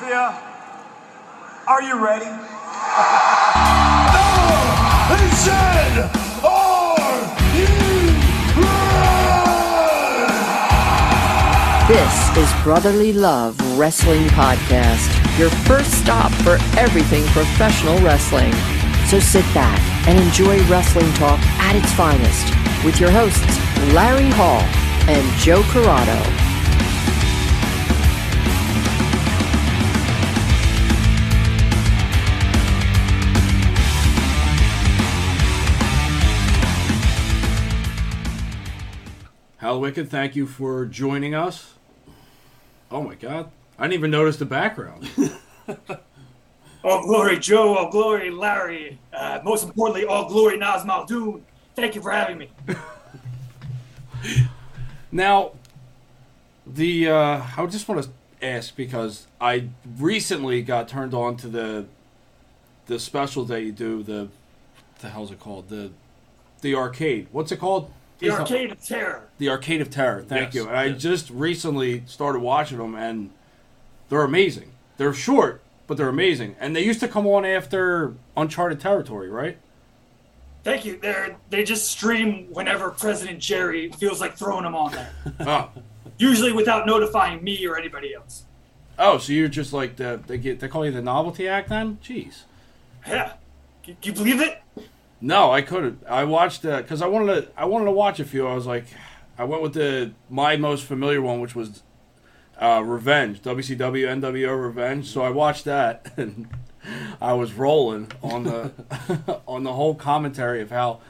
Mafia, are you ready? They said, Are you ready? This is Brotherly Love Wrestling Podcast, your first stop for everything professional wrestling. So sit back and enjoy wrestling talk at its finest with your hosts, Larry Hall and Joe Corrado. Hallowicked, thank you for joining us. Oh my God. I didn't even notice the background. All glory, Joe. All glory, Larry. Uh, most importantly, all glory, Nas Muldoon. Thank you for having me. Now, the uh, I just want to ask because I recently got turned on to the the special that you do. The what the hell's it called? The the arcade. What's it called? The Arcade of Terror. The Arcade of Terror. Thank Yes, you. And I just recently started watching them, and they're amazing. They're short, but they're amazing. And they used to come on after Uncharted Territory, right? Thank you. They're, they just stream whenever President Jerry feels like throwing them on there. oh, Usually without notifying me or anybody else. oh, so you're just like the they get they call you the novelty act then? Jeez. Yeah. Can you believe it? No, I couldn't. I watched because I wanted to. I wanted to watch a few. I was like, I went with the my most familiar one, which was uh, Revenge, WCW NWO Revenge. So I watched that, and I was rolling on the on the whole commentary of how.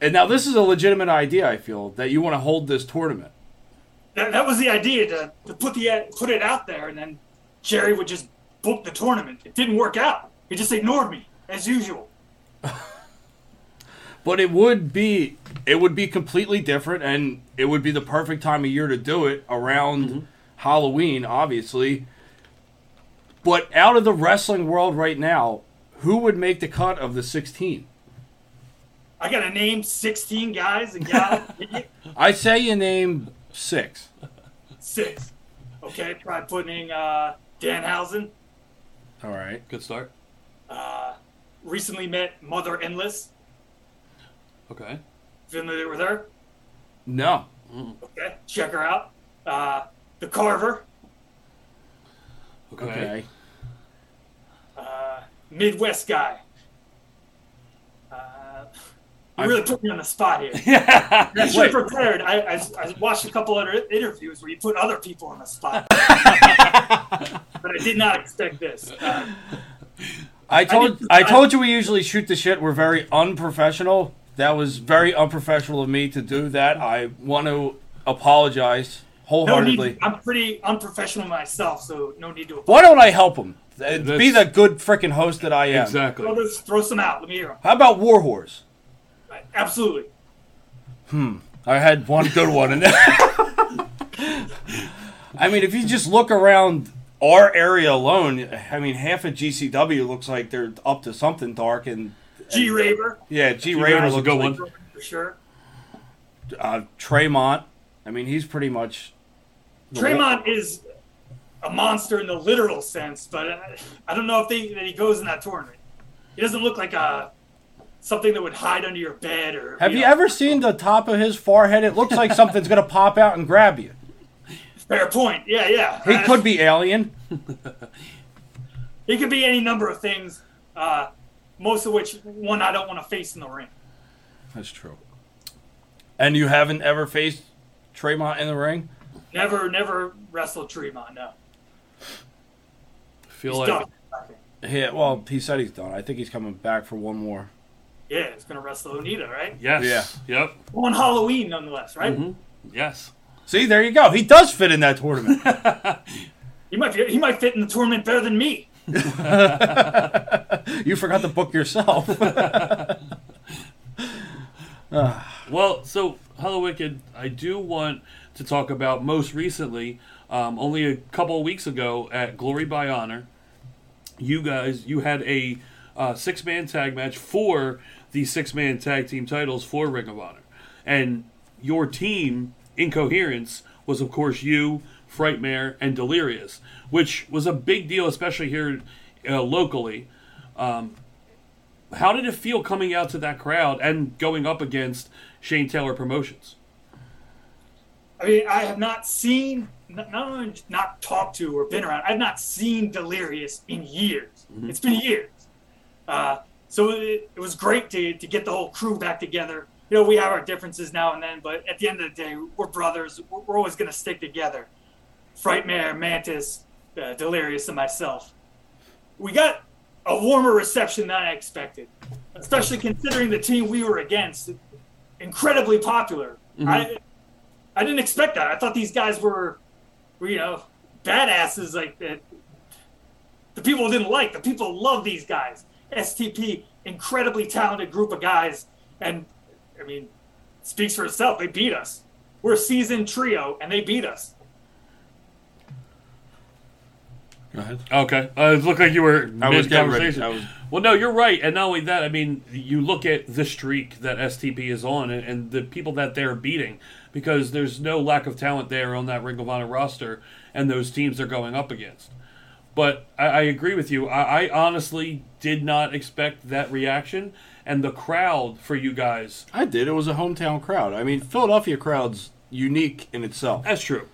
And now this is a legitimate idea. I feel that you want to hold this tournament. That, that was the idea to, to put the put it out there, and then Jerry would just book the tournament. It didn't work out. He just ignored me as usual. But it would be it would be completely different, and it would be the perfect time of year to do it around Halloween, obviously. But out of the wrestling world right now, who would make the cut of the 16? I got to name 16 guys and gals. I say you name six. Six. Okay, try putting uh, Danhausen. All right. Good start. Uh, Recently met Mother Endless. Okay. Familiar with her? No. Okay, check her out. Uh, the Carver, Okay. Okay. uh, Midwest guy. Uh, you really put me on the spot here. I should have prepared. I, I, I watched a couple other interviews where you put other people on the spot. but I did not expect this. Uh, I told did- I told you we usually shoot the shit. We're very unprofessional. That was very unprofessional of me to do that. I want to apologize no wholeheartedly. need, I'm pretty unprofessional myself, so no need to Why don't I help him? Uh, Be the good freaking host that I am. Exactly. throw, this, throw some out. Let me hear them. How about Warhorse? Absolutely. Hmm. I had one good one. And I mean, if you just look around our area alone, I mean, half of GCW looks like they're up to something dark. And G Raver, yeah, G Raver's Raver a good like one. for sure. uh, Tremont. I mean, he's pretty much. Tremont is a monster in the literal sense, but uh, I don't know if they, that he goes in that tournament. He doesn't look like a something that would hide under your bed or. Have you know, ever seen the top of his forehead? It looks like something's gonna pop out and grab you. Fair point. Yeah, yeah. He Uh, could be alien. He could be any number of things. Uh, most of which one I don't want to face in the ring. That's true. And you haven't ever faced Tremont in the ring? Never, never wrestled Tremont. No, I feel he's like done. I think. Yeah, well, he said he's done. I think he's coming back for one more. Yeah, he's gonna wrestle Onita, right? yes. Yeah. Yep. On Halloween, nonetheless, right? Mm-hmm. Yes. See, there you go. He does fit in that tournament. He might be, he might fit in the tournament better than me. you forgot to book yourself. Well, so Hallowicked, I do want to talk about most recently, um, only a couple of weeks ago at Glory by Honor. You guys, you had a uh, six-man tag match for the six-man tag team titles for Ring of Honor, and your team, Incoherence, was of course you, Frightmare, and Delirious, which was a big deal, especially here uh, locally. Um, how did it feel coming out to that crowd and going up against Shane Taylor Promotions? I mean, I have not seen, not only not talked to or been around, I've not seen Delirious in years. Mm-hmm. It's been years. Uh, so it, it, was great to, to get the whole crew back together. You know, we have our differences now and then, but at the end of the day, we're brothers. We're, we're always going to stick together. Frightmare, Mantis, uh, Delirious, and myself. We got a warmer reception than I expected, especially considering the team we were against. Incredibly popular. Mm-hmm. I I didn't expect that. I thought these guys were, were you know, badasses like that. The people didn't like. The people love these guys. STP, incredibly talented group of guys, and I mean, speaks for itself. They beat us. We're a seasoned trio, and they beat us. Go ahead. Okay. Uh, it looked like you were I was conversation. I was... Well, no, you're right. And not only that, I mean, you look at the streak that STP is on and, and, the people that they're beating because there's no lack of talent there on that Ring of Honor roster and those teams they're going up against. But I, I agree with you. I, I honestly did not expect that reaction and the crowd for you guys. I did. It was a hometown crowd. I mean, Philadelphia crowd's unique in itself. That's true.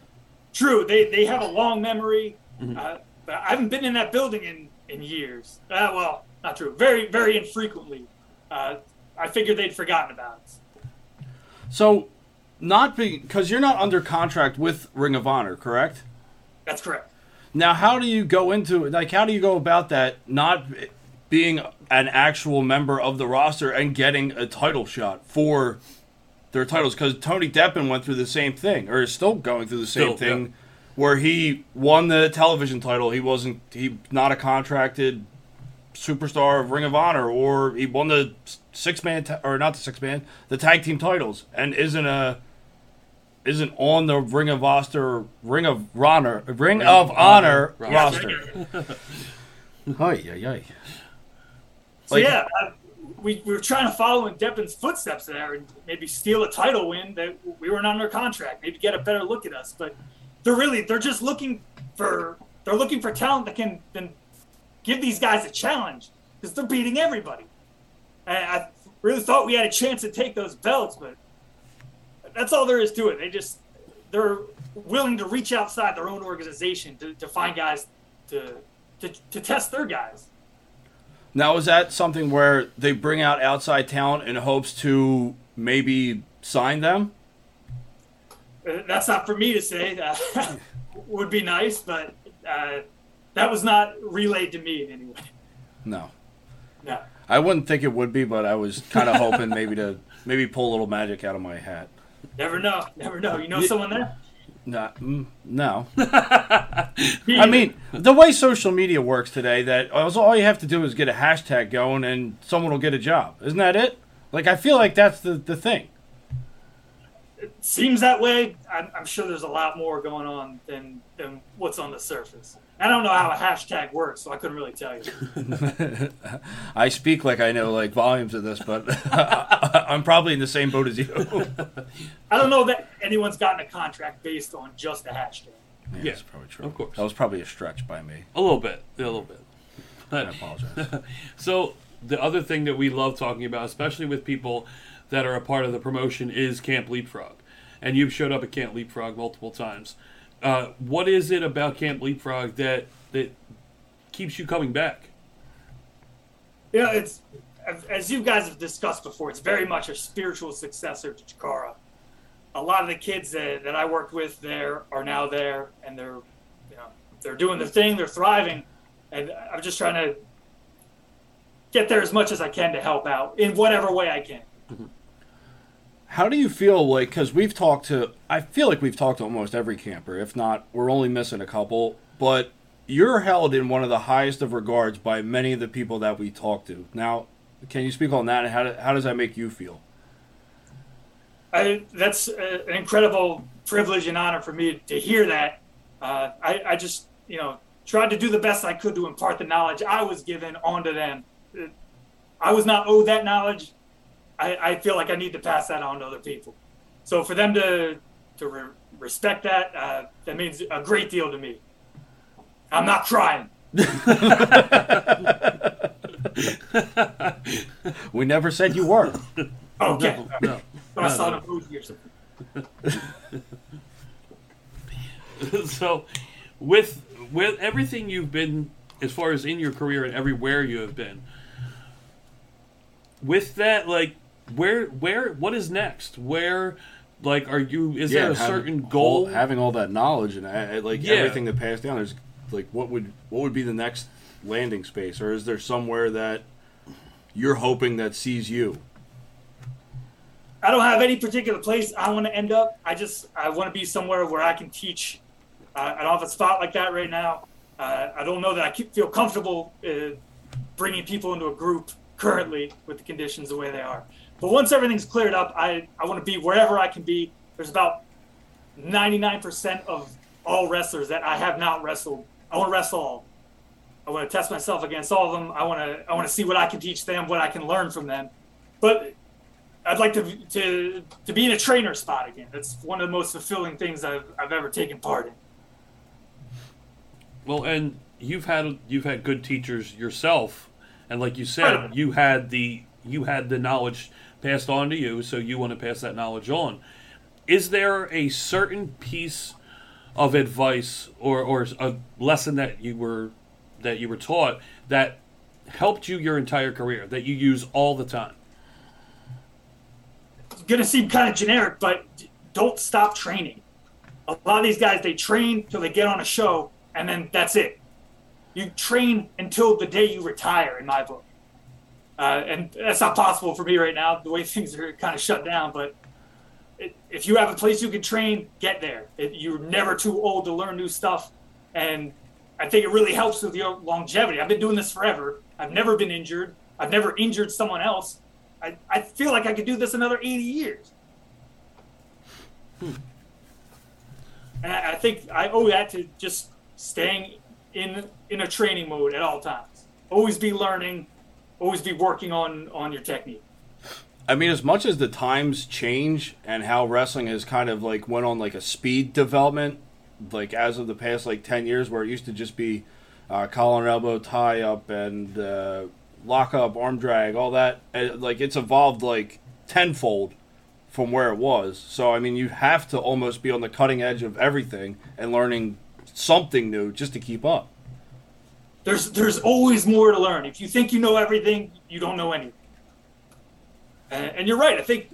True. They, they have a long memory. Mm-hmm. Uh, but I haven't been in that building in in years. Uh, well, not true. Very very infrequently. Uh, I figured they'd forgotten about it. So, not because you're not under contract with Ring of Honor, correct? That's correct. Now, how do you go into like how do you go about that? Not being an actual member of the roster and getting a title shot for their titles because Tony Deppen went through the same thing or is still going through the same still, thing. Yeah where he won the television title. He wasn't he not a contracted superstar of Ring of Honor, or he won the six man ta- or not the six man the tag team titles, and isn't a isn't on the Ring of Honor Ring of Honor Ring, Ring of Honor, Honor roster. Hi, yeah, yeah. So like, yeah, uh, we, we were trying to follow in Deppen's footsteps there and maybe steal a title win that we weren't under contract, maybe get a better look at us, but they're really they're just looking for they're looking for talent that can then give these guys a challenge because they're beating everybody. And I really thought we had a chance to take those belts, but that's all there is to it. They just they're willing to reach outside their own organization to, to find guys to, to to test their guys. Now is that something where they bring out outside talent in hopes to maybe sign them? Uh, that's not for me to say. That would be nice, but uh, that was not relayed to me in any way. No. No. I wouldn't think it would be, but I was kind of hoping maybe to maybe pull a little magic out of my hat. Never know. Never know. You know someone there? No, mm, no. I mean, the way social media works today, that all you have to do is get a hashtag going, and someone will get a job. Isn't that it? Like, I feel like that's the the thing it seems that way. I'm, I'm, sure there's a lot more going on than than what's on the surface. I don't know how a hashtag works, so I couldn't really tell you. I speak like I know like volumes of this, but I'm probably in the same boat as you. I don't know that anyone's gotten a contract based on just a hashtag. Yeah, yeah, that's probably true. Of course, that was probably a stretch by me. A little bit, a little bit. I apologize. so the other thing that we love talking about, especially with people that are a part of the promotion is Camp Leapfrog, and you've showed up at Camp Leapfrog multiple times. Uh, what is it about Camp Leapfrog that that keeps you coming back? Yeah, it's as you guys have discussed before. It's very much a spiritual successor to Chikara. A lot of the kids that, that I worked with there are now there, and they're you know they're doing the thing, they're thriving, and I'm just trying to get there as much as I can to help out in whatever way I can. Mm-hmm. How do you feel like? Because we've talked to, I feel like we've talked to almost every camper. If not, we're only missing a couple. But you're held in one of the highest of regards by many of the people that we talk to. Now, can you speak on that? And how, do, how does that make you feel? I, that's an incredible privilege and honor for me to hear that. Uh, I, I just, you know, tried to do the best I could to impart the knowledge I was given onto them. I was not owed that knowledge. I, I feel like I need to pass that on to other people. So for them to to re- respect that. Uh, that means a great deal to me. I'm not crying. We never said you were. Okay. No. But I saw an emoji or something. so with with everything you've been as far as in your career and everywhere you have been with that like where where what is next where like are you is there a having certain all- goal having all that knowledge and uh, like Yeah. everything that passed down. There's like what would what would be the next landing space, or is there somewhere that you're hoping that sees you? I don't have any particular place I want to end up. I just I want to be somewhere where I can teach. Uh, I don't have a spot like that right now. Uh, I don't know that I keep, feel comfortable uh, bringing people into a group currently with the conditions the way they are. But once everything's cleared up, I, I want to be wherever I can be. There's about 99% of all wrestlers that I have not wrestled. I want to wrestle all. I want to test myself against all of them. I want to I want to see what I can teach them, what I can learn from them. But I'd like to to to be in a trainer spot again. That's one of the most fulfilling things I've I've ever taken part in. well and you've had you've had good teachers yourself and like you said you had the you had the knowledge passed on to you so you want to pass that knowledge on is there a certain piece of advice or, or a lesson that you were that you were taught that helped you your entire career that you use all the time It's gonna seem kind of generic, but don't stop training. A lot of these guys they train till they get on a show, and then that's it. You train until the day you retire, in my book. Uh, and that's not possible for me right now, the way things are kind of shut down. But it, if you have a place you can train, get there. It, you're never too old to learn new stuff, and I think it really helps with your longevity. I've been doing this forever. I've never been injured. I've never injured someone else. I, I feel like I could do this another 80 years. And I, I think I owe that to just staying in in a training mode at all times. Always be learning, always be working on on your technique. I mean, as much as the times change and how wrestling has kind of like went on like a speed development, like as of the past like ten years, where it used to just be uh, collar and elbow tie up and uh, lock up, arm drag, all that. uh, Like it's evolved like tenfold from where it was. So I mean, you have to almost be on the cutting edge of everything and learning something new just to keep up. There's there's always more to learn. If you think you know everything, you don't know anything. And, and you're right. I think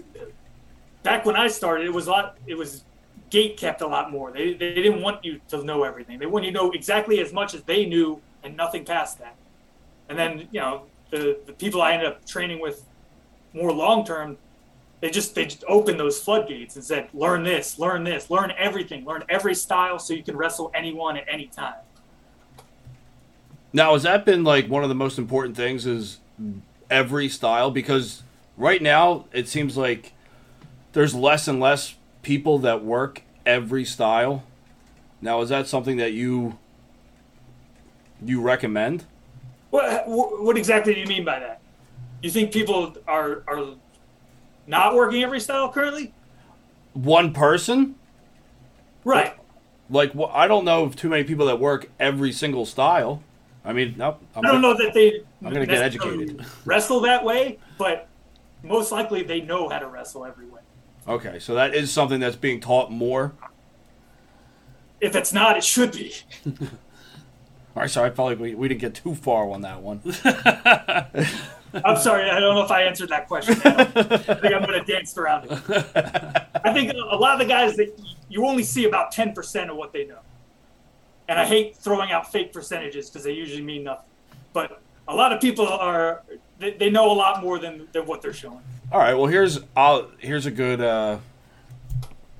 back when I started, it was a lot. It was gate kept a lot more. They they didn't want you to know everything. They want you to know exactly as much as they knew and nothing past that. And then you know the the people I ended up training with more long term, they just they just opened those floodgates and said, learn this, learn this, learn everything, learn every style, so you can wrestle anyone at any time. Now, has that been like one of the most important things? Is every style because right now it seems like there's less and less people that work every style. Now, is that something that you you recommend? What what exactly do you mean by that? You think people are are not working every style currently? One person? Right. Like, wh- I don't know of too many people that work every single style. I mean, no, I'm I don't know that they I'm gonna get educated. wrestle that way, but most likely they know how to wrestle every way. Okay, so that is something that's being taught more. If it's not, it should be. All right, sorry, I felt like we, we didn't get too far on that one. I'm sorry, I don't know if I answered that question. I, I think I'm going to dance around it. I think a lot of the guys that you only see about 10% of what they know. And I hate throwing out fake percentages because they usually mean nothing. But a lot of people are, they, they know a lot more than, than what they're showing. All right. Well, here's I'll, here's a good uh,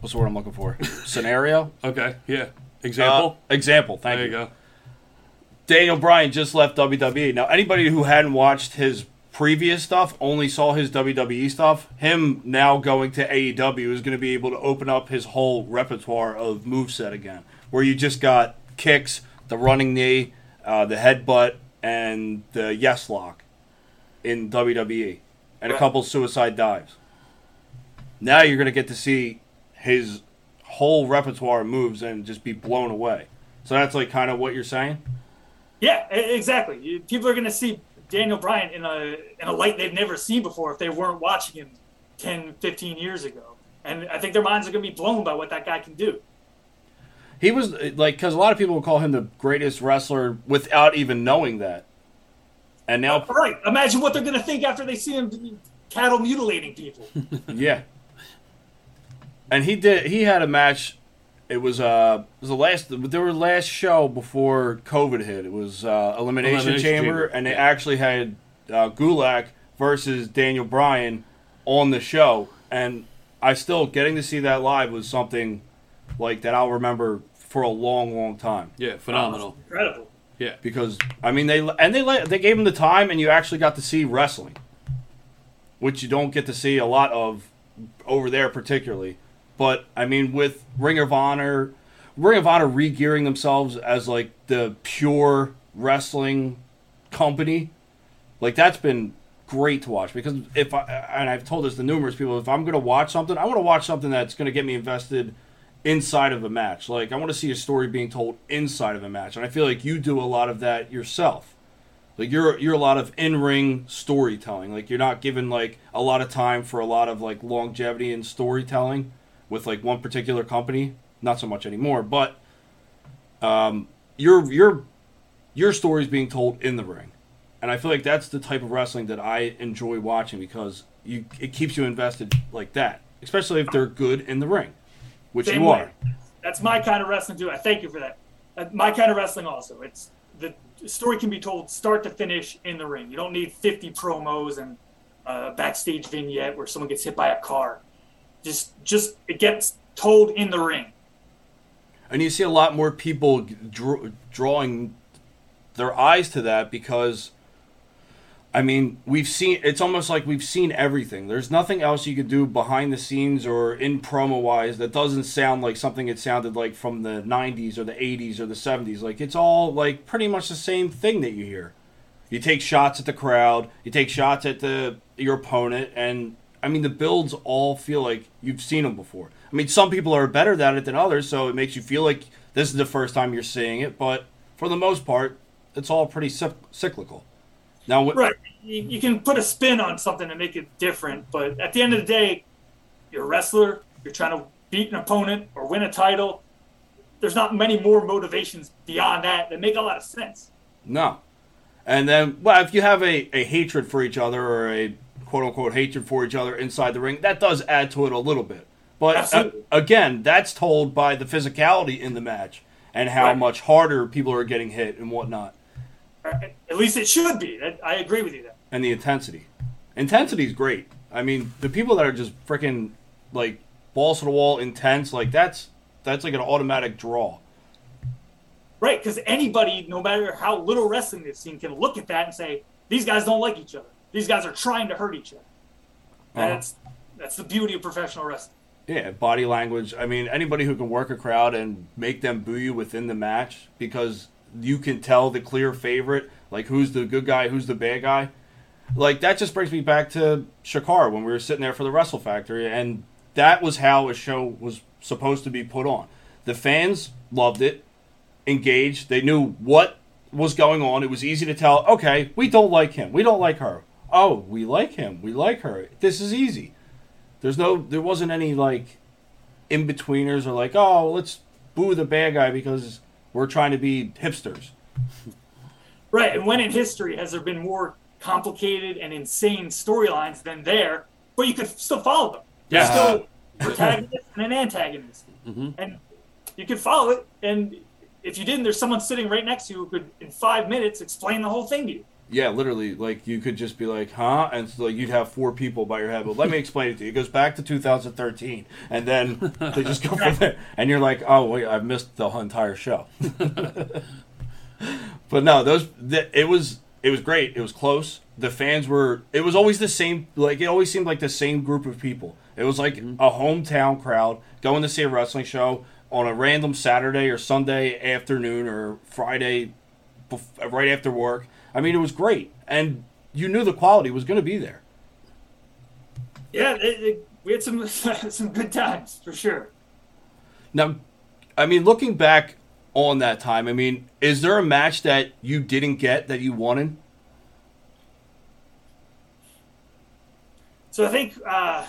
what's the word I'm looking for? Scenario. okay yeah Uh, example example. Thank there you. There you go Daniel Bryan just left WWE. Now, anybody who hadn't watched his previous stuff, only saw his WWE stuff, him now going to AEW is going to be able to open up his whole repertoire of moveset again, where you just got kicks, the running knee, uh, the headbutt, and the yes lock in WWE, and a couple suicide dives. Now you're going to get to see his whole repertoire of moves and just be blown away. So that's like kind of what you're saying. Yeah, exactly. People are going to see Daniel Bryan in a in a light they've never seen before if they weren't watching him 10, 15 years ago. And I think their minds are going to be blown by what that guy can do. He was like because a lot of people will call him the greatest wrestler without even knowing that. And now, All right, imagine what they're going to think after they see him cattle mutilating people. yeah. And he did. He had a match. It was uh, it was the last. There were last show before COVID hit. It was uh, Elimination, Elimination Chamber, Chamber, and they yeah. actually had uh, Gulak versus Daniel Bryan on the show. And I still getting to see that live was something like that I'll remember for a long, long time. Yeah, phenomenal. Incredible. Yeah. because I mean they and they let they gave him the time, and you actually got to see wrestling, which you don't get to see a lot of over there, particularly. But I mean, with Ring of Honor, Ring of Honor re-gearing themselves as like the pure wrestling company, like that's been great to watch because if I and I've told this to numerous people, if I'm going to watch something, I want to watch something that's going to get me invested inside of a match. Like I want to see a story being told inside of a match, and I feel like you do a lot of that yourself. Like you're you're a lot of in-ring storytelling. Like you're not given like a lot of time for a lot of like longevity in storytelling with like one particular company. Not so much anymore, but um, your your your story's being told in the ring, and I feel like that's the type of wrestling that I enjoy watching because you it keeps you invested like that, especially if they're good in the ring, which Same you way. are. That's my kind of wrestling too. I thank you for that. Uh, my kind of wrestling also. It's the story can be told start to finish in the ring. You don't need 50 promos and a backstage vignette where someone gets hit by a car. Just just it gets told in the ring. and you see a lot more people dr- drawing their eyes to that because I mean, we've seen it's almost like we've seen everything. There's nothing else you could do behind the scenes or in promo wise that doesn't sound like something it sounded like from the 90s or the 80s or the 70s. Like it's all like pretty much the same thing that you hear. You take shots at the crowd, you take shots at the your opponent and I mean the builds all feel like you've seen them before. I mean some people are better at it than others, so it makes you feel like this is the first time you're seeing it, but for the most part, it's all pretty cyc- cyclical. Now, what, Right. You, you can put a spin on something to make it different, but at the end of the day, you're a wrestler. You're trying to beat an opponent or win a title. There's not many more motivations beyond that that make a lot of sense. No. And then, well, if you have a, a hatred for each other or a quote unquote hatred for each other inside the ring, that does add to it a little bit. But uh, again, that's told by the physicality in the match and how Right. much harder people are getting hit and whatnot, At least it should be. I agree with you there. and the intensity. Intensity is great. I mean, the people that are just freaking like balls to the wall intense, like that's that's like an automatic draw. Right, because anybody, no matter how little wrestling they've seen, can look at that and say, these guys don't like each other. These guys are trying to hurt each other. Uh-huh. that's, that's the beauty of professional wrestling. Yeah, body language. I mean, anybody who can work a crowd and make them boo you within the match because you can tell the clear favorite, like who's the good guy, who's the bad guy. Like that just brings me back to Chikara when we were sitting there for the Wrestle Factory, and that was how a show was supposed to be put on. The fans loved it, engaged. They knew what was going on. It was easy to tell. Okay, we don't like him. We don't like her. Oh, we like him. We like her. This is easy. There's no, there wasn't any like in betweeners or like, oh, let's boo the bad guy because we're trying to be hipsters. Right, and when in history has there been more complicated and insane storylines than there, but you could still follow them. There's Yeah. still protagonist and an antagonist. Mm-hmm. And you could follow it, and if you didn't, there's someone sitting right next to you who could, in five minutes, explain the whole thing to you. Yeah, literally, like you could just be like, huh? And so, like you'd have four people by your head. But let me explain it to you. It goes back to 2013, and then they just go from there. And you're like, oh wait, I've missed the entire show. but no, those th- it was it was great. It was close. The fans were. It was always the same. Like it always seemed like the same group of people. It was like mm-hmm. a hometown crowd going to see a wrestling show on a random Saturday or Sunday afternoon or Friday, bef- right after work. I mean, it was great, and you knew the quality was going to be there. Yeah, it, it, we had some some good times for sure. Now, I mean, looking back on that time, I mean, is there a match that you didn't get that you wanted? So I think uh,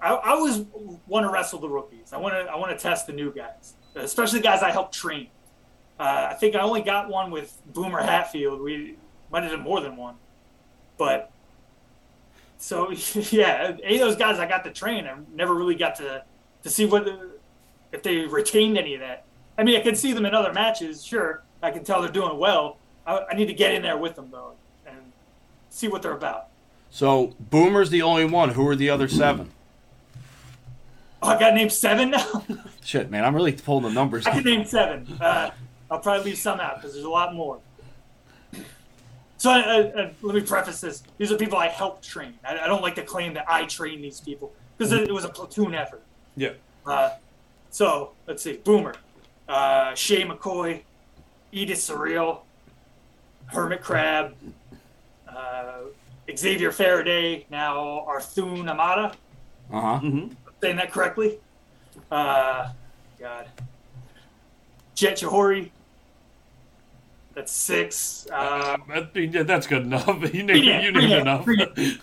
I, I always want to wrestle the rookies. I want to I want to test the new guys, especially guys I helped train. Uh, I think I only got one with Boomer Hatfield. We might have done more than one, but so yeah, eight of those guys I got to train. I never really got to to see what if they retained any of that. I mean, I can see them in other matches. Sure, I can tell they're doing well. I, I need to get in there with them though and see what they're about. So Boomer's the only one. Who are the other seven? Oh, I got named seven now. Shit, man, I'm really pulling the numbers. I can name seven. Uh, I'll probably leave some out because there's a lot more. So I, I, I, let me preface this: these are people I helped train. I, I don't like to claim that I trained these people because it, it, was a platoon effort. Yeah. Uh, so let's see: Boomer, uh, Shay McCoy, Edith Surreal, Hermit Crab, uh, Xavier Faraday, now Arthun Amada. Uh huh. Mm-hmm. Saying that correctly? Uh, God. Jet Chahori. That's six. Uh, yeah, that's good enough. You named, you named enough.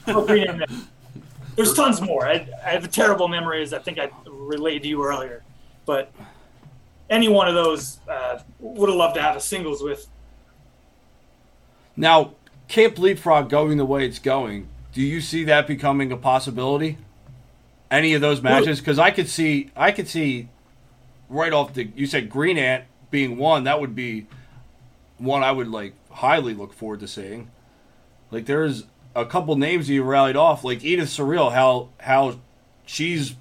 Oh, There's tons more. I, I, have a terrible memory, as I think I relayed to you earlier. But any one of those uh, would have loved to have a singles with. Now, Camp Leapfrog going the way it's going, do you see that becoming a possibility? Any of those matches? Because I could see, I could see, right off the. You said Green Ant being one. That would be one I would like highly look forward to seeing. Like there's a couple names you rallied off, like Edith Surreal, how how she's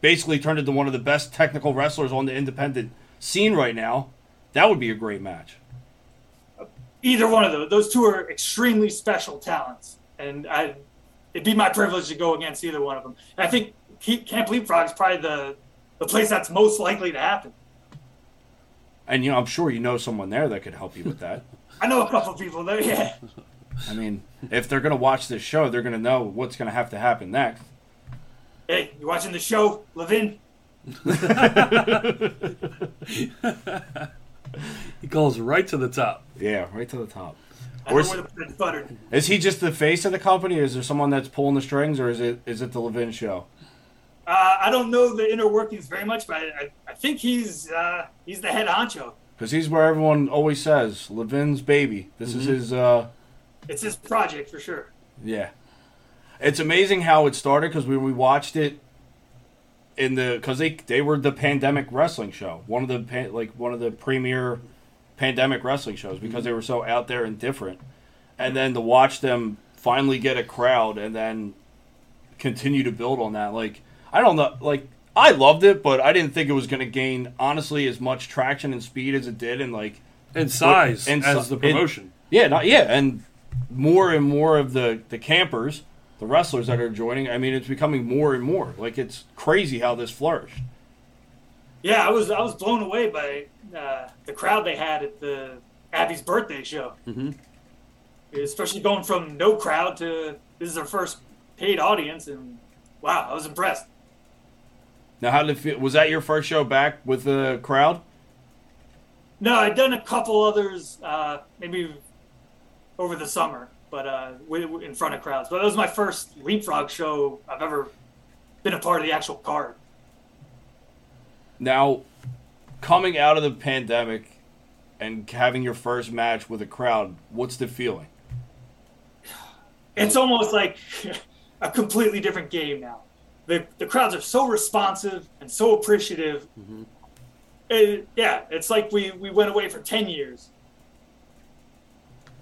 basically turned into one of the best technical wrestlers on the independent scene right now. That would be a great match. Either one of those, those two are extremely special talents, and I, it'd be my privilege to go against either one of them. And I think Camp Leapfrog is probably the the place that's most likely to happen. And you know, I'm sure you know someone there that could help you with that. I know a couple people there. Yeah. I mean, if they're gonna watch this show, they're gonna know what's gonna have to happen next. Hey, you watching the show, Levin? he calls right to the top. Yeah, right to the top. Or is, is he just the face of the company, is there someone that's pulling the strings, or is it is it the Levin show? Uh, I don't know the inner workings very much, but I, I think he's uh, he's the head honcho. Because he's where everyone always says Levin's baby. This mm-hmm. is his. Uh, it's his project for sure. Yeah, it's amazing how it started because when we watched it in the because they they were the pandemic wrestling show, one of the like one of the premier pandemic wrestling shows because mm-hmm. they were so out there and different, and then to watch them finally get a crowd and then continue to build on that like I don't know. Like I loved it, but I didn't think it was going to gain honestly as much traction and speed as it did, and like and size and as the promotion. yeah, not yeah, and more and more of the the campers, the wrestlers that are joining. I mean, it's becoming more and more. Like it's crazy how this flourished. Yeah, I was I was blown away by uh, the crowd they had at the Abby's birthday show. Mm-hmm. Especially going from no crowd to this is their first paid audience, and wow, I was impressed. Now, how did it feel? Was that your first show back with the crowd? No, I'd done a couple others, uh, maybe over the summer, but uh, in front of crowds. But it was my first leapfrog show I've ever been a part of the actual card. Now, coming out of the pandemic and having your first match with a crowd, what's the feeling? It's almost like a completely different game now the, the crowds are so responsive and so appreciative. Mm-hmm. It, yeah, it's like we, we went away for 10 years.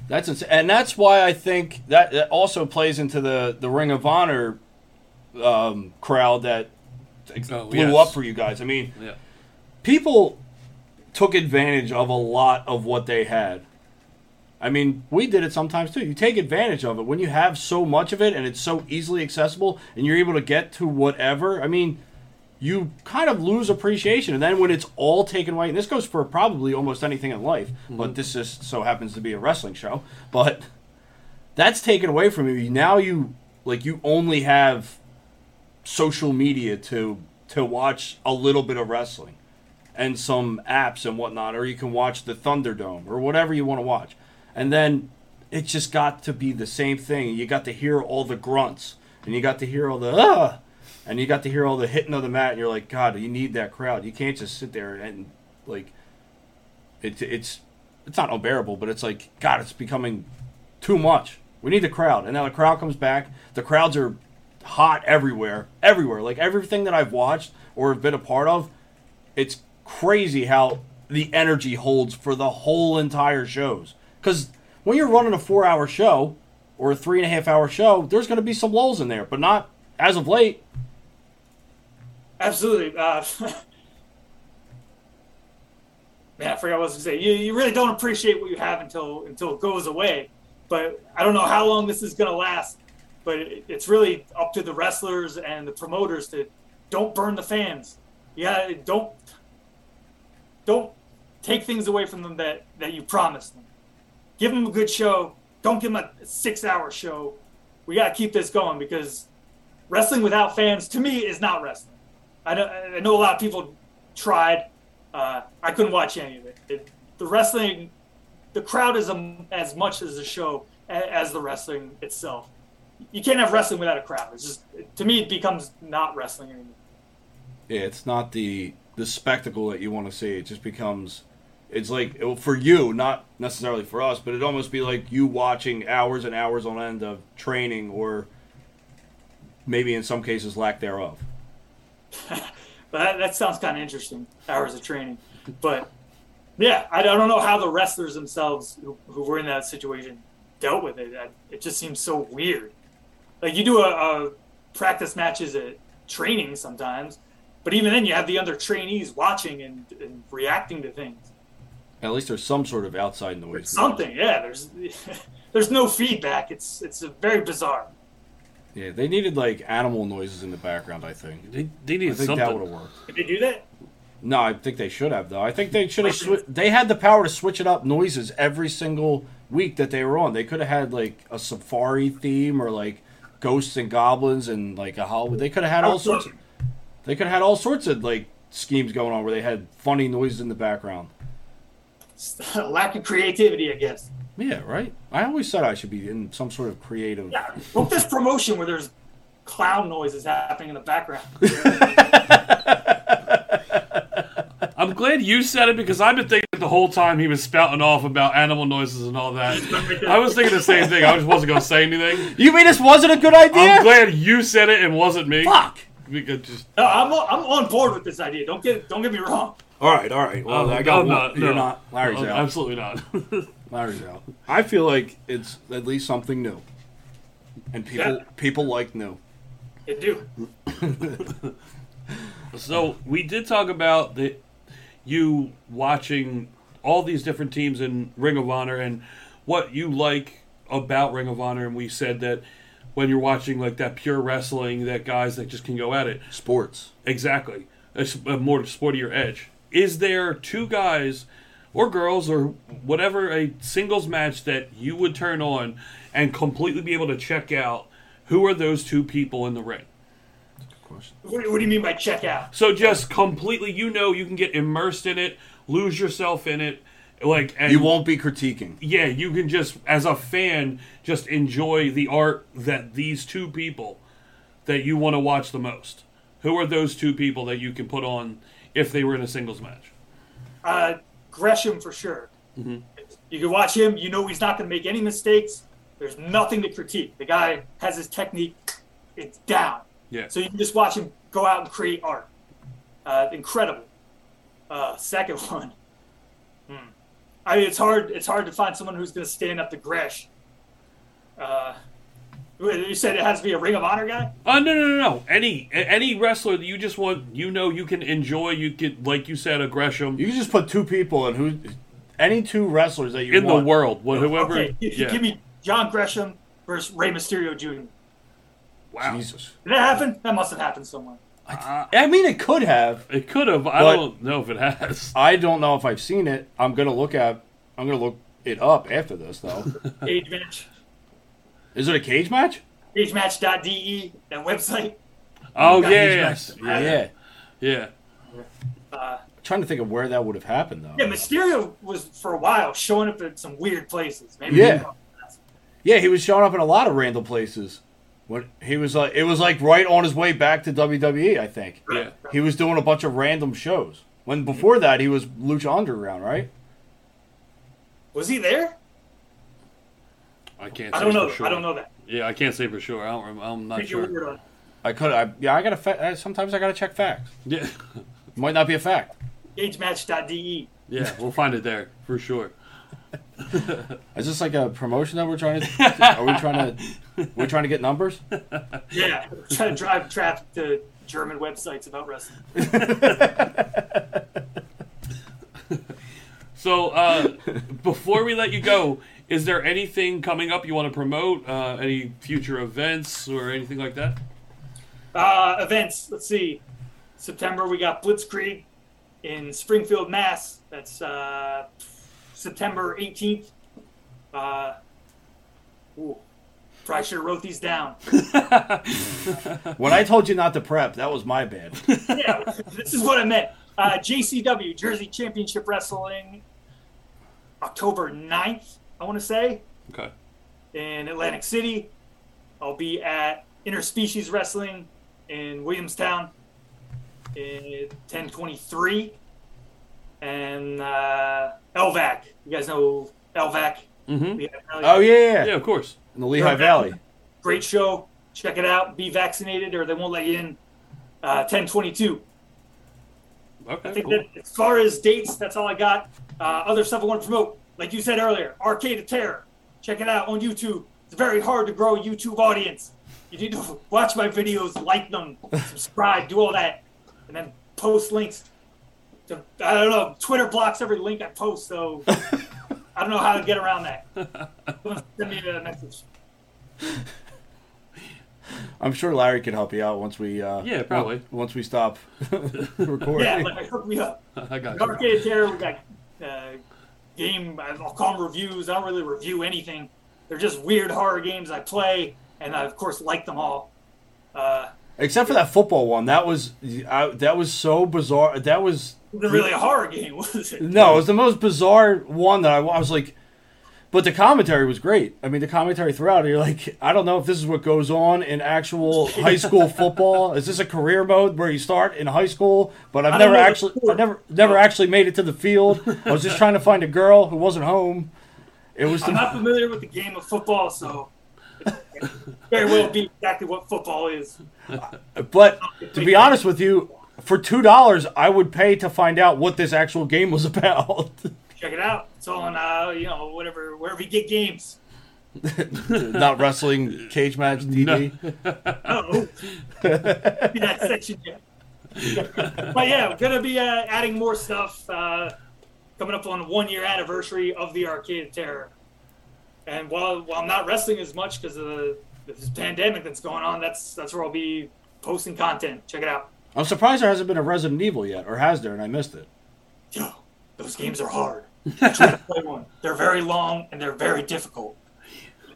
That's ins- and that's why I think that, that also plays into the, the Ring of Honor um, crowd that oh, blew yes. up for you guys. I mean, yeah. people took advantage of a lot of what they had. I mean, we did it sometimes too. You take advantage of it when you have so much of it and it's so easily accessible and you're able to get to whatever. I mean, you kind of lose appreciation. And then when it's all taken away, and this goes for probably almost anything in life, mm-hmm. but this just so happens to be a wrestling show, but that's taken away from you. Now you like you only have social media to to watch a little bit of wrestling and some apps and whatnot, or you can watch the Thunderdome or whatever you want to watch. And then it just got to be the same thing. You got to hear all the grunts and you got to hear all the ah, and you got to hear all the hitting of the mat, and you're like, God, you need that crowd. You can't just sit there and like it's it's it's not unbearable, but it's like God, it's becoming too much. We need the crowd, and now the crowd comes back. The crowds are hot everywhere, everywhere. Like everything that I've watched or have been a part of, it's crazy how the energy holds for the whole entire shows. Because when you're running a four-hour show or a three and a half hour show, there's going to be some lulls in there, but not as of late. Absolutely. Uh, man, I forgot what I was going to say. You, you really don't appreciate what you have until until it goes away. But I don't know how long this is going to last. But it, it's really up to the wrestlers and the promoters to don't burn the fans. Yeah, don't don't take things away from them that that you promised them. Give them a good show. Don't give them a six-hour show. We got to keep this going because wrestling without fans, to me, is not wrestling. I know, I know a lot of people tried. Uh, I couldn't watch any of it. it. The wrestling, the crowd is a, as much as the show as the wrestling itself. You can't have wrestling without a crowd. It's just to me, it becomes not wrestling anymore. Yeah, it's not the the spectacle that you want to see. It just becomes it's like for you, not necessarily for us, but it'd almost be like you watching hours and hours on end of training, or maybe in some cases lack thereof. that, that sounds kind of interesting. Hours of training, but yeah, I, I don't know how the wrestlers themselves who, who were in that situation dealt with it. It just seems so weird. Like you do a, a practice matches at training sometimes, but even then you have the other trainees watching and, and reacting to things. At least there's some sort of outside noise. Something, yeah. There's there's no feedback. It's it's very bizarre. Yeah, they needed like animal noises in the background. I think they they needed I think something. that would have worked. Did they do that? No, I think they should have though. I think they should have. Swi- they had the power to switch it up noises every single week that they were on. They could have had like a safari theme or like ghosts and goblins and like a Halloween. They could have had all sorts. Of, they could have had all sorts of like schemes going on where they had funny noises in the background. lack of creativity, I guess. Yeah, right. I always said I should be in some sort of creative. Yeah, book this promotion where there's clown noises happening in the background. I'm glad you said it because I've been thinking the whole time he was spouting off about animal noises and all that. I was thinking the same thing. I just wasn't going to say anything. You mean this wasn't a good idea? I'm glad you said it and wasn't me. Fuck. We could just. No, I'm, I'm on board with this idea. Don't get don't get me wrong. All right, all right. Well, Oh, I got I'm one. not, You're no. not. Larry's Oh, out. Absolutely not. Larry's out. I feel like it's at least something new, and people Yeah. people like new. You do. So we did talk about the you watching all these different teams in Ring of Honor and what you like about Ring of Honor, and we said that when you're watching like that pure wrestling, that guys that just can go at it. Sports. Exactly, it's a more sportier edge. Is there two guys or girls or whatever a singles match that you would turn on and completely be able to check out? Who are those two people in the ring? What, what do you mean by check out? So just completely, you know, you can get immersed in it, lose yourself in it, like and You won't be critiquing. Yeah, you can just, as a fan, just enjoy the art that these two people that you want to watch the most. Who are those two people that you can put on if they were in a singles match? Uh, Gresham for sure. Mm-hmm. You can watch him. You know he's not going to make any mistakes. There's nothing to critique. The guy has his technique. It's down. Yeah. So you can just watch him go out and create art. Uh, incredible. Uh, second one. Hmm. I mean, it's hard. It's hard to find someone who's going to stand up to Gresh. Uh, you said it has to be a Ring of Honor guy. Uh, no, no, no, no. Any any wrestler that you just want, you know, you can enjoy. You could, like you said, a Gresham You can just put two people in who, any two wrestlers that you in the world. Wh- Whoever. Okay, you- you yeah. give me John Gresham versus Rey Mysterio Jr. wow. Jesus. Did that happen? That must have happened somewhere. I mean, it could have. It could have. I don't know if it has. I don't know if I've seen it. I'm gonna look at. I'm gonna look it up after this though. Cage match. Is it a cage match? Cagematch.de, that website. Oh Got yeah, yes. matches. Yeah. Yeah. Uh, trying to think of where that would have happened though. yeah, Mysterio was for a while showing up at some weird places. Maybe Yeah. Yeah, he was showing up in a lot of random places. When he was like, it was like right on his way back to WWE. I think Yeah. he was doing a bunch of random shows. When before that he was Lucha Underground, right? Was he there? I can't. I don't know. For sure. I don't know that. Yeah, I can't say for sure. I don't. I'm not Take your sure. word on it. I could. I yeah. I gotta. Fa- I- sometimes I gotta check facts. Yeah. Might not be a fact. Cagematch.de. Yeah, we'll find it there for sure. Is this like a promotion that we're trying to? Are we trying to? We're trying to get numbers. Yeah, trying to drive traffic to German websites about wrestling. So, uh, before we let you go, is there anything coming up you want to promote? Uh, any future events or anything like that? Uh, events. Let's see. September we got Blitzkrieg in Springfield, Mass. That's uh, September 18th. Uh, ooh, probably should have wrote these down. When I told you not to prep, that was my bad. yeah, this is what I meant. Uh, JCW, Jersey Championship Wrestling, October 9th, I want to say, Okay. in Atlantic City. I'll be at Interspecies Wrestling in Williamstown in 1023. And uh, LVAC. You guys know LVAC? Mm-hmm. Lehigh Valley? Oh yeah, Yeah, of course. in the Lehigh Valley. Great show. Check it out. Be vaccinated or they won't let you in. Uh, 1022. Okay. I think cool. that as far as dates, that's all I got. Uh, other stuff I want to promote, like you said earlier, Arcade of Terror. Check it out on YouTube. It's very hard to grow a YouTube audience. You need to watch my videos, like them, subscribe, do all that, and then post links. To, I don't know. Twitter blocks every link I post, so I don't know how to get around that. Send me a message. I'm sure Larry can help you out once we. Uh, Yeah, probably. Once we stop recording. Yeah, like, hook me up. I got you. Arcade of Terror, we got uh, game, I'll call them reviews. I don't really review anything. They're just weird horror games I play, and I, of course, like them all. Uh, Except for that football one, that was I, that was so bizarre. That was it wasn't really a horror game, was it? no, it was the most bizarre one that I, I was like. But the commentary was great. I mean, the commentary throughout, you're like, I don't know if this is what goes on in actual high school football. Is this a career mode where you start in high school? But I've never actually. I never, never actually made it to the field. I was just trying to find a girl who wasn't home. It was I'm not familiar with the game of football, so it very well be exactly what football is. But to be honest with you, for two dollars, I would pay to find out what this actual game was about. Check it out. It's on, uh, you know, whatever, wherever you get games. Not wrestling cage match DD. Oh, that section yet. but yeah, we're gonna be uh, adding more stuff uh, coming up on one year anniversary of the Arcade of Terror. And while while I'm not wrestling as much because of the this pandemic that's going on, that's that's where I'll be posting content. Check it out. I'm surprised there hasn't been a Resident Evil yet, or has there? And I missed it. Yo, those games are hard. Try to play one. They're very long and they're very difficult.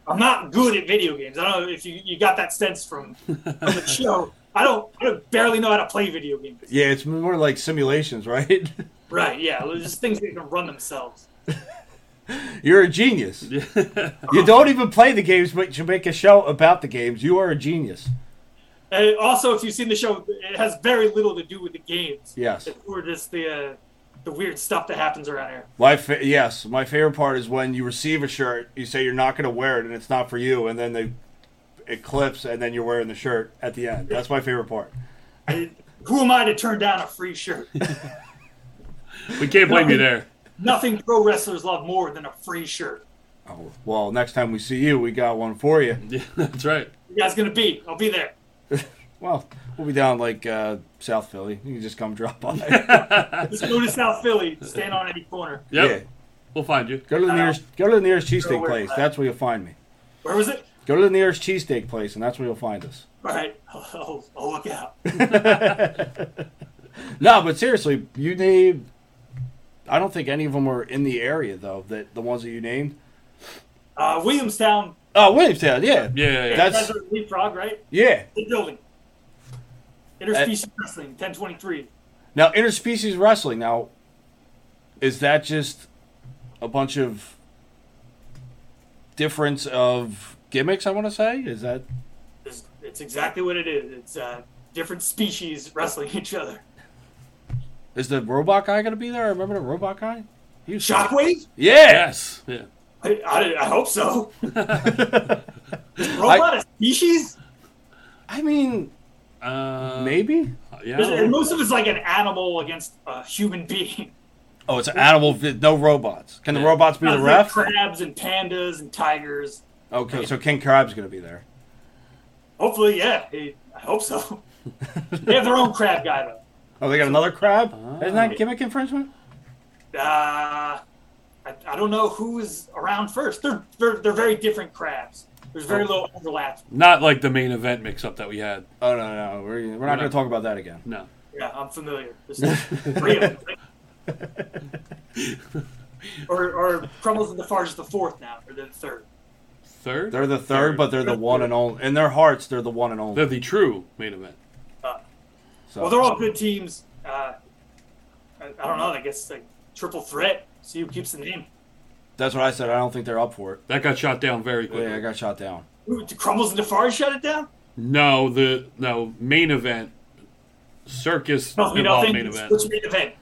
I'm not good at video games. I don't know if you, you got that sense from, from the show. I don't I don't barely know how to play video games. Yeah, it's more like simulations, right? Right, yeah. There's just things that can run themselves. You're a genius. you don't even play the games, but you make a show about the games. You are a genius. And also, if you've seen the show, it has very little to do with the games. Yes. It's more just the uh, the weird stuff that happens around here. My fa- yes, my favorite part is when you receive a shirt, you say you're not going to wear it, and it's not for you, and then they it clips, and then you're wearing the shirt at the end. That's my favorite part. I, who am I to turn down a free shirt? We can't blame you there. Nothing pro wrestlers love more than a free shirt. Oh, well, next time we see you, we got one for you. Yeah, that's right. You guys gonna be? I'll be there. Well, we'll be down like uh, South Philly. You can just come drop by. Just go to South Philly, stand on any corner. Yep. Yeah, We'll find you. go to the nearest go to the nearest cheesesteak place. we're. That's where you'll find me. Where was it? Go to the nearest cheesesteak place, and that's where you'll find us. All right, I'll, I'll, I'll look out. No, but seriously, you need. I don't think any of them were in the area though. That the ones that you named. Uh, Williamstown. Oh, Williamstown, yeah, Yeah, yeah, yeah. You That's- guys are Leapfrog, right? yeah. The building. Interspecies Wrestling, 1023. Now, interspecies wrestling. Now, is that just a bunch of difference of gimmicks? I want to say is that It's, it's exactly what it is. It's uh, different species wrestling each other. is the robot guy going to be there? I Remember the robot guy? He was Shockwave? Yeah. Yes. Yeah. I, I, I hope so. is robot a species? I mean, Uh, maybe. Yeah. And most of it's like an animal against a human being. Oh, it's an animal. No robots. Can the robots be the Like ref? Crabs and pandas and tigers. Okay, so King Crab's going to be there. Hopefully, yeah. I I hope so. they have their own crab guy though. Oh, they got another crab. Isn't Ah. that gimmick infringement? Uh, I, I don't know who is around first. They're, they're they're very different crabs. There's very Oh. little overlap. Not like the main event mix-up that we had. Oh no, no, we're, we're not going to talk about that again. No. Yeah, I'm familiar. There's three of or or Crumbles and the Farge is the fourth now, or the third. Third. They're the third, but they're the one and only. In their hearts, they're the one and only. They're the true main event. So, Well, they're all good teams. Uh, I, I don't know. I guess like triple threat. See who keeps the name. That's what I said. I don't think they're up for it. That got shot down very quickly. Yeah, I got shot down. Ooh, Crumbles and the Farge shut it down? No, the no main event. Circus No, you know, involved main event. which main event?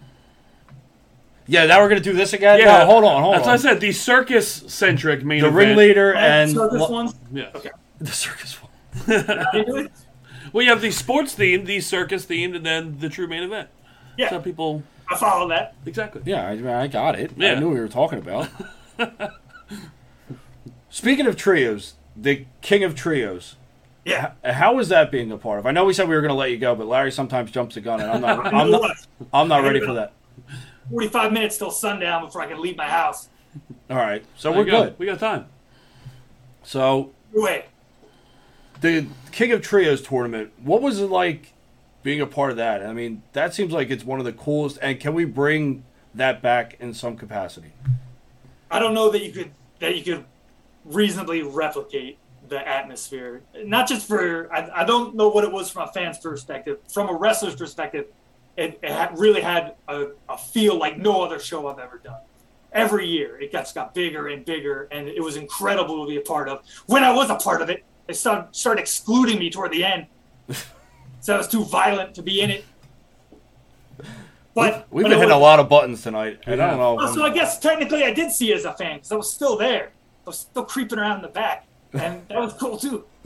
Yeah, now we're going to do this again. Yeah, No, hold on, hold on. That's on. what I said. The circus centric main The event. The ringleader Uh, and circus lo- ones. Yes. Okay. the circus one. Into? Well, you have the sports themed, the circus themed, and then the true main event. Yeah, Some people I follow that. exactly. Yeah, I, I got it. Yeah. I knew what we were talking about. Speaking of trios, the king of trios. Yeah. How is that being a part of? I know we said we were going to let you go, but Larry sometimes jumps the gun, and I'm not. I I'm not. I'm not ready for that. 45 minutes till sundown before I can leave my house. All right, so There we're go. good. We got time. So Wait. the King of Trios tournament. What was it like being a part of that? I mean, that seems like it's one of the coolest. And can we bring that back in some capacity? I don't know that you could that you could reasonably replicate the atmosphere. Not just for I, I don't know what it was from a fan's perspective. From a wrestler's perspective, it, it had, really had a, a feel like no other show I've ever done. Every year, it got, got bigger and bigger, and it was incredible to be a part of. When I was a part of it, they started, started excluding me toward the end, so it was too violent to be in it. But We've but been it hitting a lot of buttons tonight, and I don't know. well, so I guess technically I did see it as a fan because I was still there. I was still creeping around in the back, and that was cool too.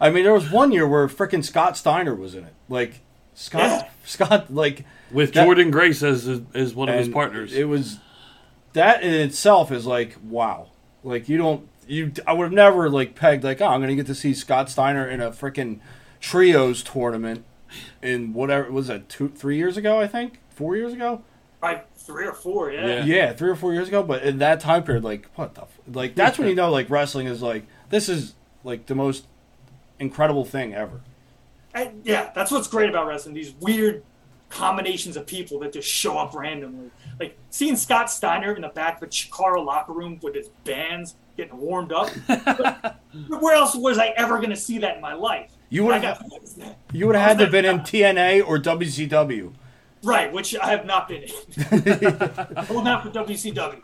I mean, there was one year where freaking Scott Steiner was in it. Like Scott, Yeah. Scott, like With That- Jordan Grace as as one of his partners. It was that in itself is like wow. Like you don't you. I would have never like pegged like oh I'm gonna get to see Scott Steiner in a freaking trios tournament in whatever was that two three years ago I think four years ago. like three or four, yeah. Yeah. Yeah, three or four years ago. But in that time period, like what the f- like that's when you know like wrestling is like this is like the most incredible thing ever. I- yeah, that's what's great about wrestling. These weird combinations of people that just show up randomly. Like seeing Scott Steiner in the back of a Chikara locker room with his bands getting warmed up. Where else was I ever going to see that in my life? You would have you would have had to have been in TNA or WCW. right, which I have not been in. Holding out for WCW.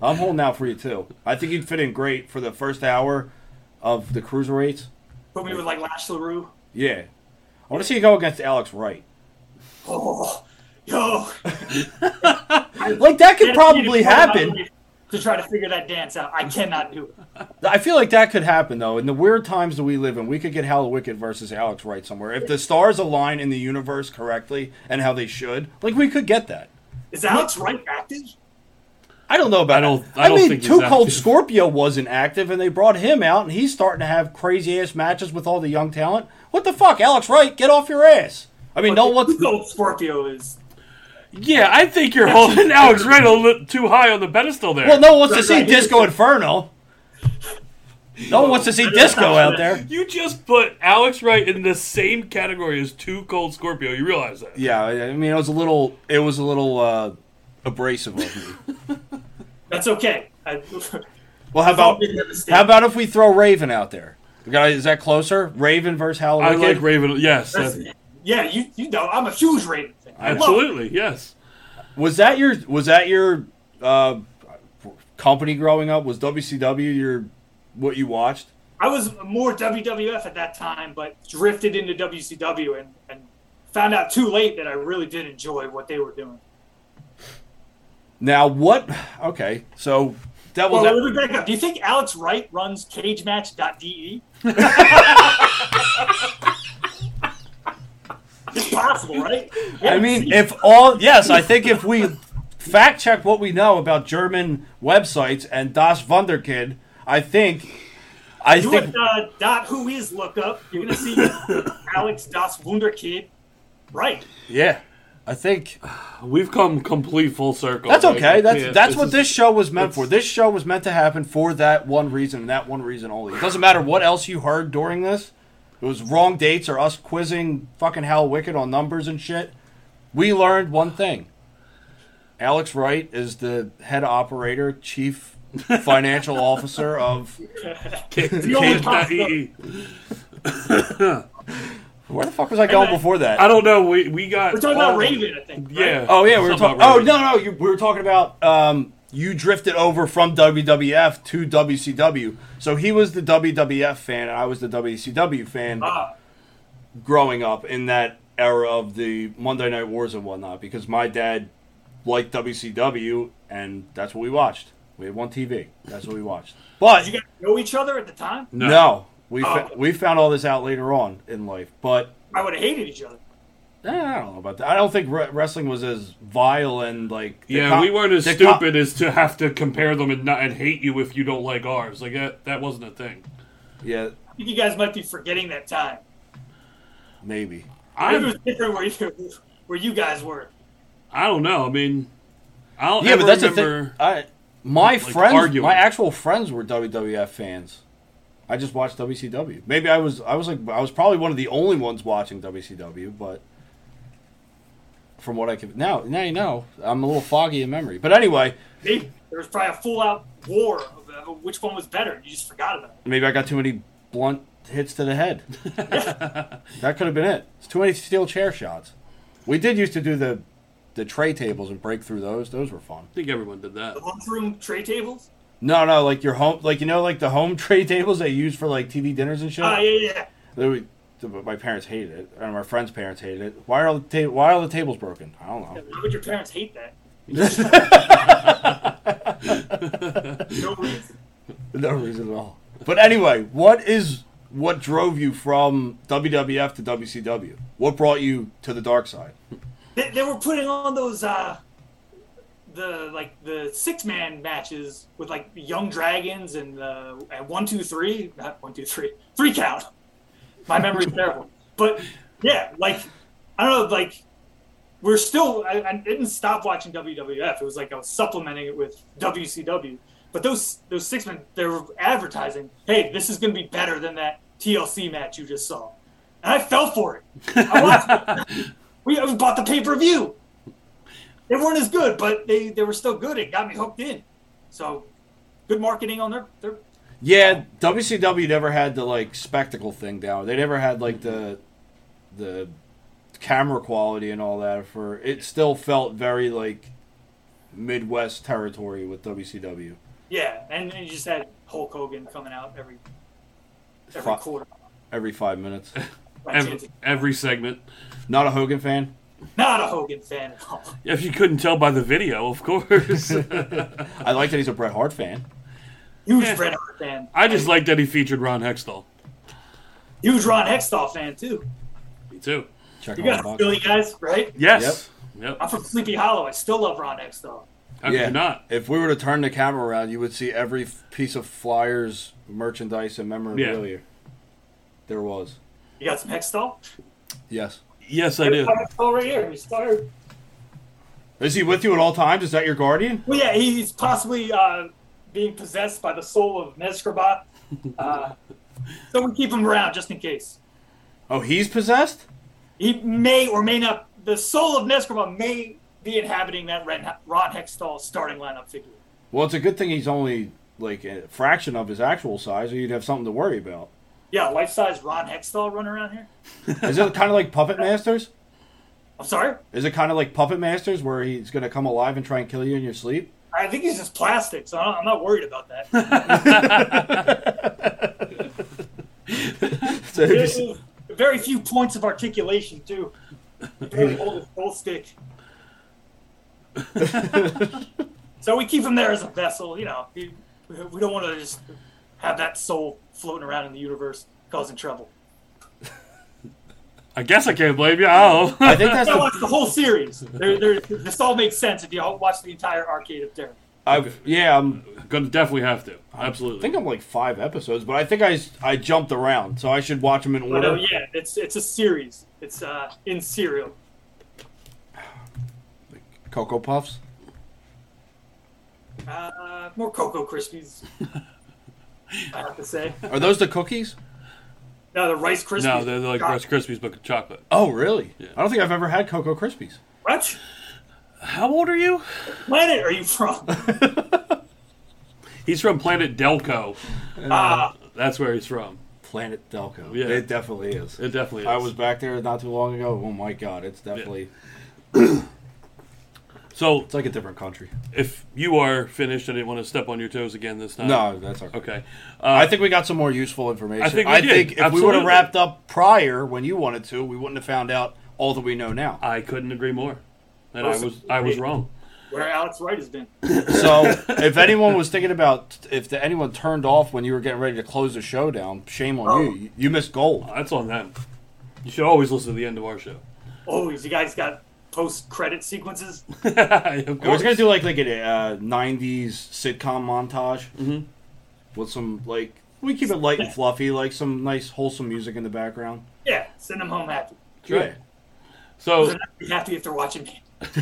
I'm holding out for you too. I think you'd fit in great for the first hour of the cruiserweights. Put me with like Lash LeRoux. Yeah, I want to see you go against Alex Wright. Oh, yo. Like that could probably happen. To try to figure that dance out, I cannot do it. I feel like that could happen though. In the weird times that we live in, we could get Hallowicked versus Alex Wright somewhere. If the stars align in the universe correctly and how they should, like we could get that. Is Alex Wright active? I don't know about. I don't- I, I don't mean, think he's Too Cold active. Scorpio wasn't active, and they brought him out, and he's starting to have crazy ass matches with all the young talent. What the fuck, Alex Wright? Get off your ass! I mean, no what's Cold Scorpio is. Yeah, I think you're holding Alex Wright a little too high on the pedestal there. well, no one wants to see right. Disco Inferno. No one wants to see Disco out there. You just put Alex Wright in the same category as Too Cold Scorpio. You realize that? Yeah, I I mean, it was a little, it was a little uh, abrasive of me. That's okay. I, Well, how about made that mistake. how about if we throw Raven out there? We got- Is that closer? Raven versus Hal I Wicked? like Raven. Yes, That's- that- yeah, you you know I'm a huge Raven fan. I. Absolutely, yes. Was that your was that your uh, company growing up? Was WCW your what you watched? I was more WWF at that time, but drifted into WCW and, and found out too late that I really did enjoy what they were doing. Now what? Okay, so Devil's Well, let me back up. Do you think Alex Wright runs cagematch.de? it's possible, right? I mean, if all yes, I think if we fact check what we know about German websites and Das Wunderkind, I think I do think a uh, dot who is lookup, you're gonna see Alex Das Wunderkind, Right. yeah, I think We've come complete full circle. that's okay. I That's can't- that's what is- this show was meant for. This show was meant to happen for that one reason, and that one reason only. It doesn't matter what else you heard during this. It was wrong dates or us quizzing fucking Hallowicked on numbers and shit. We learned one thing. Alex Wright is the head operator, chief financial officer of The Where the fuck was I going before that? I don't know. We we got We're talking about Raven, I think. right? Yeah. oh yeah, we were Something talking. Oh about no, no, you, we were talking about. Um, you drifted over from WWF to WCW, so he was the WWF fan, and I was the WCW fan Ah, growing up in that era of the Monday Night Wars and whatnot. Because my dad liked WCW, and that's what we watched. We had one TV. That's what we watched. But did you guys know each other at the time? no, we fa- Oh. we found all this out later on in life. But I would have hated each other. Eh, I don't know about that. I don't think re- wrestling was as vile and like. Yeah, co- we weren't as the co- stupid as to have to compare them and not and hate you if you don't like ours. Like that that wasn't a thing. yeah, I think you guys might be forgetting that time. maybe. I think it was different where you, where you guys were. I don't know. I mean, I don't Yeah, ever but that's the remember. thing. I, my friends, arguing. my actual friends were WWF fans. I just watched WCW. Maybe I was, I was like, I was probably one of the only ones watching WCW, but from what I can now, now you know, I'm a little foggy in memory. But anyway, Maybe there was probably a full out war of, of which one was better. You just forgot about it. maybe I got too many blunt hits to the head. that could have been it. It's too many steel chair shots. We did used to do the the tray tables and break through those. Those were fun. I think everyone did that. The lunchroom tray tables. No, no, like your home, like you know, like the home tray tables they use for like TV dinners and shit. Ah, yeah, yeah, yeah. They would- my parents hated it, and my friends' parents hated it. Why are all the ta- why are all the tables broken? I don't know. Why would your parents hate that? no reason. No reason at all. But anyway, what is what drove you from WWF to WCW? What brought you to the dark side? They, they were putting on those uh, the like the six man matches with like young dragons and uh, and one two three not one two three three count. My memory's terrible, but yeah, like I don't know, like we're still. I, I didn't stop watching WWF. It was like I was supplementing it with WCW. But those those six men, they were advertising, "Hey, this is going to be better than that TLC match you just saw," and I fell for it. I watched it. We bought the pay per view. They weren't as good, but they, they were still good. It got me hooked in. So, good marketing on their their Yeah, WCW never had the like spectacle thing down. They never had like the the camera quality and all that. For it, still felt very like Midwest territory with WCW. yeah, and, and you just had Hulk Hogan coming out every every Fuck. quarter. Every five minutes. Every, every segment. Not a Hogan fan. Not a Hogan fan at all. If you couldn't tell by the video, of course. I like that he's a Bret Hart fan. Huge Yeah. Bret Hart fan. I just like that he featured Ron Hextall. huge Ron Hextall fan too. Me too. Check You him guys out. Philly guys, right? Yes. Yep. I'm from Sleepy Hollow. I still love Ron Hextall. How Yeah. not? If we were to turn the camera around, you would see every piece of flyers, merchandise, and memorabilia. There was. You got some Hextall? Yes. Yes, I do. Hextall right here. He's fired. Is he with you at all times? Is that your guardian? Well, yeah, he's possibly uh, being possessed by the soul of Neskrabat. Uh, so we keep him around just in case. Oh, he's possessed? He may or may not. The soul of Neskrabat may be inhabiting that Ren, Ron Hextall starting lineup figure. Well, it's a good thing he's only like a fraction of his actual size, or you'd have something to worry about. Yeah, life size Ron Hextall running around here. Is it kind of like Puppet Masters? I'm sorry. Is it kind of like Puppet Masters where he's gonna come alive and try and kill you in your sleep? I think he's just plastic, so I'm not worried about that. So Very few points of articulation too. Very hold his whole stick. so we keep him there as a vessel, you know. We, we don't want to just have that soul floating around in the universe causing trouble. I guess I can't blame you. Oh, I think that's I the, watched the whole series. There, there, this all makes sense if you all watch the entire Arcade of Terror. I've, yeah. I'm, gonna definitely have to. Absolutely. I think I'm like five episodes, but I think I I jumped around, so I should watch them in But, uh, order. yeah, it's it's a series. It's uh, in serial. Cocoa Puffs. Uh, more Cocoa Krispies. I have to say. Are those the cookies? No, the Rice Krispies. no, they're like God, Rice Krispies, but chocolate. Oh, really? Yeah. I don't think I've ever had Cocoa Krispies. What How old are you? planet are you from? He's from Planet Delco. Ah, That's where he's from. Planet Delco. Yeah. It definitely is. It definitely is. I was back there not too long ago. Oh my god, it's definitely so it's like a different country. if you are finished, I didn't want to step on your toes again this time. No, that's okay. Okay. Uh, I think we got some more useful information. I think we did. if we would have wrapped up prior when you wanted to, we wouldn't have found out all that we know now. I couldn't agree more. And I was I was wrong. where Alex Wright has been. So, if anyone was thinking about if the, anyone turned off when you were getting ready to close the show down, shame on Oh. you. You missed gold. That's on them. You should always listen to the end of our show. Oh, you guys got post-credit sequences. of I was gonna do like like a uh, '90s sitcom montage Mhm. with some like we keep it light and fluffy, like some nice wholesome music in the background. Yeah, send them home happy. Yeah. So They're not be happy if they're watching me.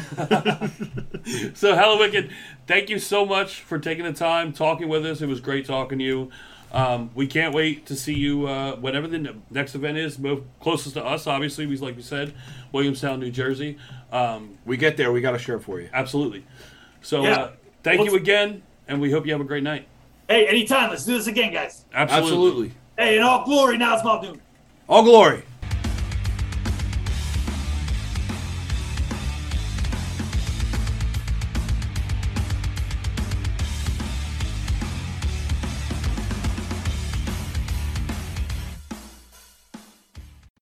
So, Hallowicked, thank you so much for taking the time talking with us. It was great talking to you. Um, we can't wait to see you uh, whatever the next event is. Move closest to us, obviously. We like we said, Williamstown, New Jersey. Um, We get there, we got a shirt for you. absolutely. So, Yeah. uh, thank Well, you again, and we hope you have a great night. Hey, anytime. Let's do this again, guys. Absolutely. Absolutely. Hey, in all glory, now's Muldoon. All glory.